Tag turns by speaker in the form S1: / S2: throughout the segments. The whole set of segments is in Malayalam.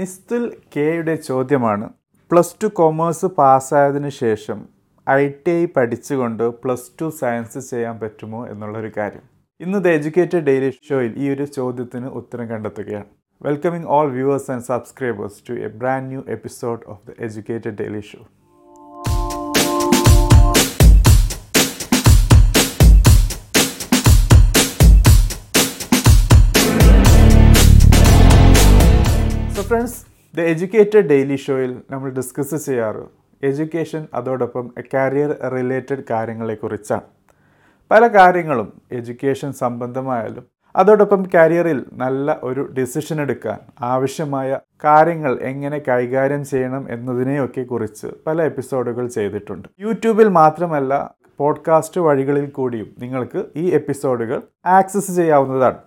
S1: നിസ്തുൽ കെയുടെ ചോദ്യമാണ്. പ്ലസ് ടു കൊമേഴ്സ് പാസ്സായതിനു ശേഷം ഐ ടി ഐ പഠിച്ചുകൊണ്ട് പ്ലസ് ടു സയൻസ് ചെയ്യാൻ പറ്റുമോ എന്നുള്ളൊരു കാര്യം. ഇന്ന് ദ എഡ്യൂക്കേറ്റഡ് ഡെയിലി ഷോയിൽ ഈ ഒരു ചോദ്യത്തിന് ഉത്തരം കണ്ടെത്തുകയാണ്. Welcoming all viewers and subscribers to a brand new episode of the educated daily show so friends the educated daily ഷോയിൽ നമ്മൾ ഡിസ്കസ് ചെയ്യാറ് എഡ്യൂക്കേഷൻ അതോടൊപ്പം കരിയർ റിലേറ്റഡ് കാര്യങ്ങളെക്കുറിച്ചാണ് പല കാര്യങ്ങളും എഡ്യൂക്കേഷൻ സംബന്ധമായാലും അതോടൊപ്പം കരിയറിൽ നല്ല ഒരു ഡിസിഷൻ എടുക്കാൻ ആവശ്യമായ കാര്യങ്ങൾ എങ്ങനെ കൈകാര്യം ചെയ്യണം എന്നതിനെയൊക്കെ കുറിച്ച് പല എപ്പിസോഡുകൾ ചെയ്തിട്ടുണ്ട്. യൂട്യൂബിൽ മാത്രമല്ല പോഡ്കാസ്റ്റ് വഴികളിൽ കൂടിയും നിങ്ങൾക്ക് ഈ എപ്പിസോഡുകൾ ആക്സസ് ചെയ്യാവുന്നതാണ്.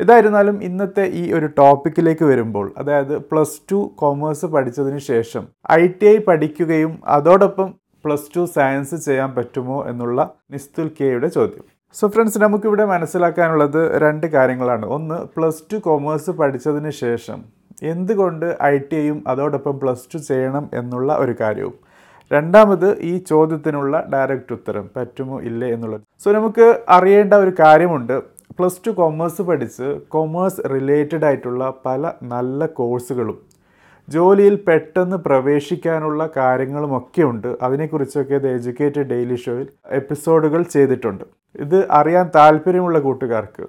S1: ഏതായിരുന്നാലും ഇന്നത്തെ ഈ ഒരു ടോപ്പിക്കിലേക്ക് വരുമ്പോൾ അതായത് പ്ലസ് ടു കോമേഴ്സ് പഠിച്ചതിന് ശേഷം ഐ ടി ഐ പഠിക്കുകയും അതോടൊപ്പം പ്ലസ് ടു സയൻസ് ചെയ്യാൻ പറ്റുമോ എന്നുള്ള നിസ്തുൽ കെയുടെ ചോദ്യം. സോ ഫ്രണ്ട്സ് നമുക്കിവിടെ മനസ്സിലാക്കാനുള്ളത് രണ്ട് കാര്യങ്ങളാണ്. ഒന്ന് പ്ലസ് ടു കോമേഴ്സ് പഠിച്ചതിന് ശേഷം എന്തുകൊണ്ട് ഐ ടി ഐയും അതോടൊപ്പം പ്ലസ് ടു ചെയ്യണം എന്നുള്ള ഒരു കാര്യവും. രണ്ടാമത് ഈ ചോദ്യത്തിനുള്ള ഡയറക്റ്റ് ഉത്തരം പറ്റുമോ ഇല്ലേ എന്നുള്ളത്. സോ നമുക്ക് അറിയേണ്ട ഒരു കാര്യമുണ്ട്. പ്ലസ് ടു കൊമേഴ്സ് പഠിച്ച് കൊമേഴ്സ് റിലേറ്റഡ് ആയിട്ടുള്ള പല നല്ല കോഴ്സുകളും ജോലിയിൽ പെട്ടെന്ന് പ്രവേശിക്കാനുള്ള കാര്യങ്ങളുമൊക്കെ ഉണ്ട്. അതിനെക്കുറിച്ചൊക്കെ ദ എഡ്യൂക്കേറ്റഡ് ഡെയിലി ഷോയിൽ എപ്പിസോഡുകൾ ചെയ്തിട്ടുണ്ട്. ഇത് അറിയാൻ താല്പര്യമുള്ള കൂട്ടുകാർക്ക്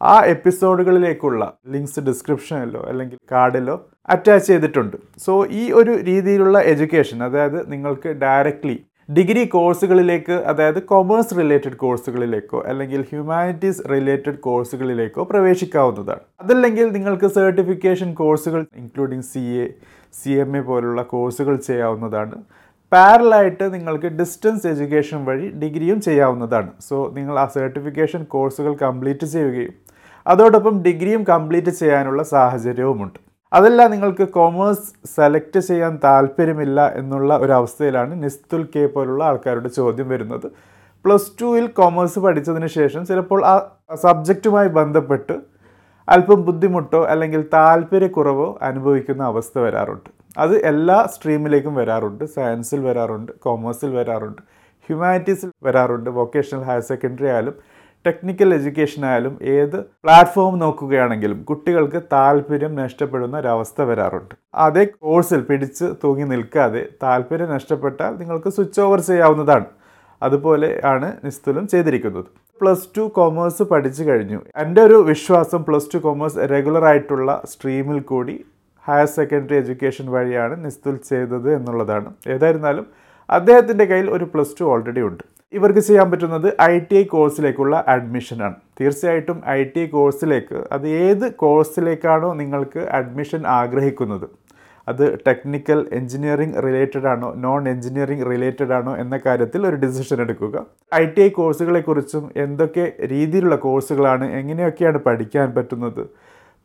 S1: ആ എപ്പിസോഡുകളിലേക്കുള്ള ലിങ്ക്സ് ഡിസ്ക്രിപ്ഷനിലോ അല്ലെങ്കിൽ കാർഡിലോ അറ്റാച്ച് ചെയ്തിട്ടുണ്ട്. സോ ഈ ഒരു രീതിയിലുള്ള എഡ്യൂക്കേഷൻ അതായത് നിങ്ങൾക്ക് ഡയറക്റ്റ്ലി ഡിഗ്രി കോഴ്സുകളിലേക്ക് അതായത് കൊമേഴ്സ് റിലേറ്റഡ് കോഴ്സുകളിലേക്കോ അല്ലെങ്കിൽ ഹ്യൂമാനിറ്റീസ് റിലേറ്റഡ് കോഴ്സുകളിലേക്കോ പ്രവേശിക്കാവുന്നതാണ്. അതല്ലെങ്കിൽ നിങ്ങൾക്ക് സർട്ടിഫിക്കേഷൻ കോഴ്സുകൾ including C A C M A പോലുള്ള കോഴ്സുകൾ ചെയ്യാവുന്നതാണ്. പാരലായിട്ട് നിങ്ങൾക്ക് ഡിസ്റ്റൻസ് എഡ്യൂക്കേഷൻ വഴി ഡിഗ്രിയും ചെയ്യാവുന്നതാണ്. സോ നിങ്ങൾ ആ സർട്ടിഫിക്കേഷൻ കോഴ്സുകൾ കംപ്ലീറ്റ് ചെയ്യുകയും അതോടൊപ്പം ഡിഗ്രിയും കംപ്ലീറ്റ് ചെയ്യാനുള്ള സാഹചര്യവുമുണ്ട്. അതല്ല നിങ്ങൾക്ക് കോമേഴ്സ് സെലക്ട് ചെയ്യാൻ താല്പര്യമില്ല എന്നുള്ള ഒരു അവസ്ഥയിലാണ് നിസ്തുൽ കെ പോലുള്ള ആൾക്കാരുടെ ചോദ്യം വരുന്നത്. പ്ലസ് ടുവിൽ കോമേഴ്സ് പഠിച്ചതിന് ശേഷം ചിലപ്പോൾ ആ സബ്ജക്റ്റുമായി ബന്ധപ്പെട്ട് അല്പം ബുദ്ധിമുട്ടോ അല്ലെങ്കിൽ താല്പര്യക്കുറവോ അനുഭവിക്കുന്ന അവസ്ഥ വരാറുണ്ട്. അത് എല്ലാ സ്ട്രീമിലേക്കും വരാറുണ്ട്. സയൻസിൽ വരാറുണ്ട് കോമേഴ്സിൽ വരാറുണ്ട് ഹ്യൂമാനിറ്റീസിൽ വരാറുണ്ട് വൊക്കേഷണൽ ഹയർ സെക്കൻഡറി ആയാലും ടെക്നിക്കൽ എഡ്യൂക്കേഷൻ ആയാലും ഏത് പ്ലാറ്റ്ഫോം നോക്കുകയാണെങ്കിലും കുട്ടികൾക്ക് താല്പര്യം നഷ്ടപ്പെടുന്ന ഒരവസ്ഥ വരാറുണ്ട്. അതേ കോഴ്സിൽ പിടിച്ച് തൂങ്ങി നിൽക്കാതെ താല്പര്യം നഷ്ടപ്പെട്ടാൽ നിങ്ങൾക്ക് സ്വിച്ച് ഓവർ ചെയ്യാവുന്നതാണ്. അതുപോലെ ആണ് നിസ്തുലും ചെയ്തിരിക്കുന്നത്. പ്ലസ് ടു കൊമേഴ്സ് പഠിച്ചു കഴിഞ്ഞു. എന്റെ ഒരു വിശ്വാസം പ്ലസ് ടു കൊമേഴ്സ് റെഗുലർ ആയിട്ടുള്ള സ്ട്രീമിൽ കൂടി ഹയർ സെക്കൻഡറി എഡ്യൂക്കേഷൻ വഴിയാണ് നിസ്തുൽ ചെയ്തത് എന്നുള്ളതാണ്. ഏതായിരുന്നാലും അദ്ദേഹത്തിന്റെ കയ്യിൽ ഒരു പ്ലസ് ടു ഓൾറെഡി ഉണ്ട്. ഇവർക്ക് ചെയ്യാൻ പറ്റുന്നത് ഐ ടി ഐ കോഴ്സിലേക്കുള്ള അഡ്മിഷനാണ്. തീർച്ചയായിട്ടും ഐ ടി ഐ കോഴ്സിലേക്ക് അത് ഏത് കോഴ്സിലേക്കാണോ നിങ്ങൾക്ക് അഡ്മിഷൻ ആഗ്രഹിക്കുന്നത്. അത് ടെക്നിക്കൽ എഞ്ചിനീയറിംഗ് റിലേറ്റഡ് ആണോ നോൺ എഞ്ചിനീയറിംഗ് റിലേറ്റഡ് ആണോ എന്ന കാര്യത്തിൽ ഒരു ഡിസിഷൻ എടുക്കുക. ഐ ടി ഐ കോഴ്സുകളെക്കുറിച്ചും എന്തൊക്കെ രീതിയിലുള്ള കോഴ്സുകളാണ് എങ്ങനെയൊക്കെയാണ് പഠിക്കാൻ പറ്റുന്നത്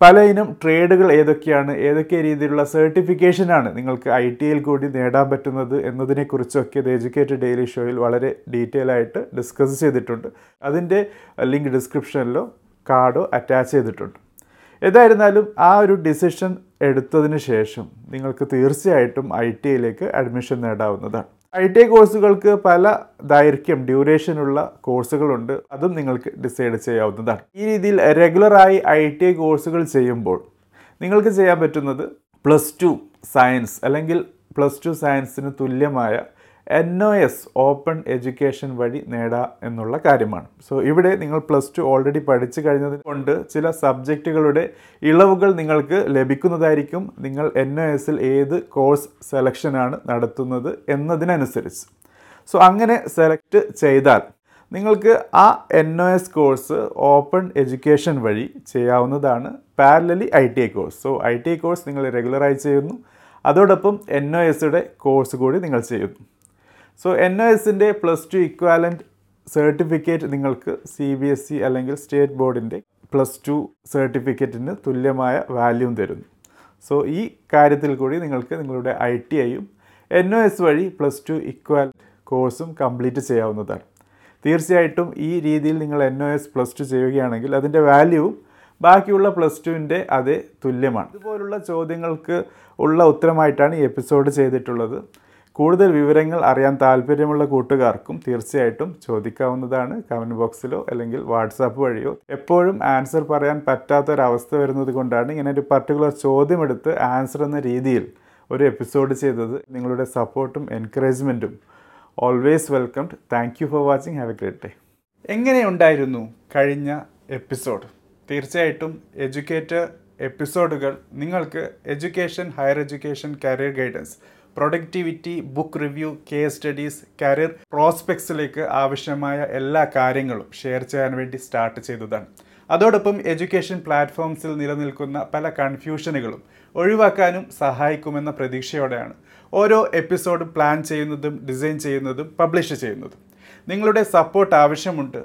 S1: പല ഇനം ട്രേഡുകൾ ഏതൊക്കെയാണ് ഏതൊക്കെ രീതിയിലുള്ള സർട്ടിഫിക്കേഷനാണ് നിങ്ങൾക്ക് ഐ ടി ഐയിൽ കൂടി നേടാൻ പറ്റുന്നത് എന്നതിനെക്കുറിച്ചൊക്കെ ദ എഡ്യൂക്കേറ്റഡ് ഡെയിലി ഷോയിൽ വളരെ ഡീറ്റെയിൽ ആയിട്ട് ഡിസ്കസ് ചെയ്തിട്ടുണ്ട്. അതിന്റെ ലിങ്ക് ഡിസ്ക്രിപ്ഷനിലോ കാർഡോ അറ്റാച്ച് ചെയ്തിട്ടുണ്ട്. ഏതായിരുന്നാലും ആ ഒരു ഡിസിഷൻ എടുത്തതിന് ശേഷം നിങ്ങൾക്ക് തീർച്ചയായിട്ടും ഐ ടി ഐയിലേക്ക് അഡ്മിഷൻ നേടാവുന്നതാണ്. ഐ ടി ഐ കോഴ്സുകൾക്ക് പല ദൈർഘ്യം ഡ്യൂറേഷനുള്ള കോഴ്സുകളുണ്ട്. അതും നിങ്ങൾക്ക് ഡിസൈഡ് ചെയ്യാവുന്നതാണ്. ഈ രീതിയിൽ റെഗുലറായി ഐ ടി ഐ കോഴ്സുകൾ ചെയ്യുമ്പോൾ നിങ്ങൾക്ക് ചെയ്യാൻ പറ്റുന്നത് പ്ലസ് ടു സയൻസ് അല്ലെങ്കിൽ പ്ലസ് ടു സയൻസിന് തുല്യമായ N O S open education വഴി നേടാം എന്നുള്ള കാര്യമാണ്. സോ ഇവിടെ നിങ്ങൾ പ്ലസ് ടു ഓൾറെഡി പഠിച്ചു കഴിഞ്ഞത് കൊണ്ട് ചില സബ്ജക്റ്റുകളുടെ ഇളവുകൾ നിങ്ങൾക്ക് ലഭിക്കുന്നതായിരിക്കും നിങ്ങൾ എൻ ഒ എസിൽ ഏത് കോഴ്സ് സെലക്ഷനാണ് നടത്തുന്നത് എന്നതിനനുസരിച്ച്. സോ അങ്ങനെ സെലക്ട് ചെയ്താൽ നിങ്ങൾക്ക് ആ N O S course open education വഴി ചെയ്യാവുന്നതാണ് parallelly I T I course so I T I course നിങ്ങൾ റെഗുലറായി ചെയ്യുന്നു. അതോടൊപ്പം എൻ ഒ എസ്സുടെ കോഴ്സ് കൂടി നിങ്ങൾ ചെയ്യുന്നു. സോ എൻ ഒ എസിന്റെ പ്ലസ് ടു ഇക്വാലന്റ് സർട്ടിഫിക്കറ്റ് നിങ്ങൾക്ക് സി ബി എസ് ഇ അല്ലെങ്കിൽ സ്റ്റേറ്റ് ബോർഡിന്റെ പ്ലസ് ടു സർട്ടിഫിക്കറ്റിന് തുല്യമായ വാല്യൂം തരുന്നു. സോ ഈ കാര്യത്തിൽ കൂടി നിങ്ങൾക്ക് നിങ്ങളുടെ ഐ ടി ഐയും എൻ ഒ എസ് വഴി പ്ലസ് ടു ഇക്വാൽ കോഴ്സും കംപ്ലീറ്റ് ചെയ്യാവുന്നതാണ്. തീർച്ചയായിട്ടും ഈ രീതിയിൽ നിങ്ങൾ N O S plus two ചെയ്യുകയാണെങ്കിൽ അതിന്റെ വാല്യൂവും ബാക്കിയുള്ള പ്ലസ് ടുവിന്റെ അതേ തുല്യമാണ്. ഇതുപോലുള്ള ചോദ്യങ്ങൾക്ക് ഉള്ള ഉത്തരമായിട്ടാണ് ഈ എപ്പിസോഡ് ചെയ്തിട്ടുള്ളത്. കൂടുതൽ വിവരങ്ങൾ അറിയാൻ താല്പര്യമുള്ള കൂട്ടുകാർക്കും തീർച്ചയായിട്ടും ചോദിക്കാവുന്നതാണ് കമന്റ് ബോക്സിലോ അല്ലെങ്കിൽ വാട്സാപ്പ് വഴിയോ. എപ്പോഴും ആൻസർ പറയാൻ പറ്റാത്തൊരവസ്ഥ വരുന്നത് കൊണ്ടാണ് ഇങ്ങനെ ഒരു പർട്ടിക്കുലർ ചോദ്യം എടുത്ത് ആൻസർ എന്ന രീതിയിൽ ഒരു എപ്പിസോഡ് ചെയ്തത്. നിങ്ങളുടെ സപ്പോർട്ടും എൻകറേജ്മെന്റും always welcomed thank you for watching have a great day എങ്ങനെയുണ്ടായിരുന്നു കഴിഞ്ഞ എപ്പിസോഡ് തീർച്ചയായിട്ടും എഡ്യൂക്കേറ്റർ എപ്പിസോഡുകൾ നിങ്ങൾക്ക് education higher education career guidance productivity book review case studies career പ്രോസ്പെക്ട്സിലേക്ക് ആവശ്യമായ എല്ലാ കാര്യങ്ങളും ഷെയർ ചെയ്യാൻ വേണ്ടി സ്റ്റാർട്ട് ചെയ്തതാണ്. അതോടൊപ്പം എഡ്യൂക്കേഷൻ പ്ലാറ്റ്ഫോംസിൽ നിലനിൽക്കുന്ന പല കൺഫ്യൂഷനുകളും ഒഴിവാക്കാനും സഹായിക്കുമെന്ന പ്രതീക്ഷയോടെയാണ് ഓരോ എപ്പിസോഡ് പ്ലാൻ ചെയ്യുന്നതും ഡിസൈൻ ചെയ്യുന്നതും പബ്ലിഷ് ചെയ്യുന്നതും. നിങ്ങളുടെ സപ്പോർട്ട് ആവശ്യമുണ്ട്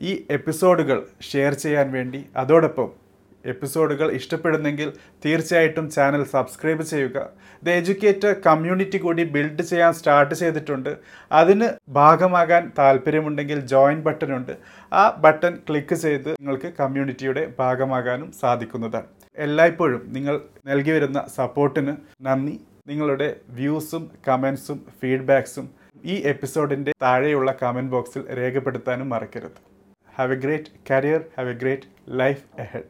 S1: ഈ എപ്പിസോഡുകൾ ഷെയർ ചെയ്യാൻ വേണ്ടി. അതോടൊപ്പം എപ്പിസോഡുകൾ ഇഷ്ടപ്പെടുന്നെങ്കിൽ തീർച്ചയായിട്ടും ചാനൽ സബ്സ്ക്രൈബ് ചെയ്യുക. ദ എജ്യൂക്കേറ്റർ കമ്മ്യൂണിറ്റി കൂടി ബിൽഡ് ചെയ്യാൻ സ്റ്റാർട്ട് ചെയ്തിട്ടുണ്ട്. അതിന് ഭാഗമാകാൻ താല്പര്യമുണ്ടെങ്കിൽ ജോയിൻ ബട്ടൺ ഉണ്ട്. ആ ബട്ടൺ ക്ലിക്ക് ചെയ്ത് നിങ്ങൾക്ക് കമ്മ്യൂണിറ്റിയുടെ ഭാഗമാകാനും സാധിക്കുന്നതാണ്. എല്ലായ്പ്പോഴും നിങ്ങൾ നൽകി വരുന്ന സപ്പോർട്ടിന് നന്ദി. നിങ്ങളുടെ വ്യൂസും കമൻസും ഫീഡ്ബാക്സും ഈ എപ്പിസോഡിന്റെ താഴെയുള്ള കമന്റ് ബോക്സിൽ രേഖപ്പെടുത്താനും മറക്കരുത്. Have a great career have a great life ahead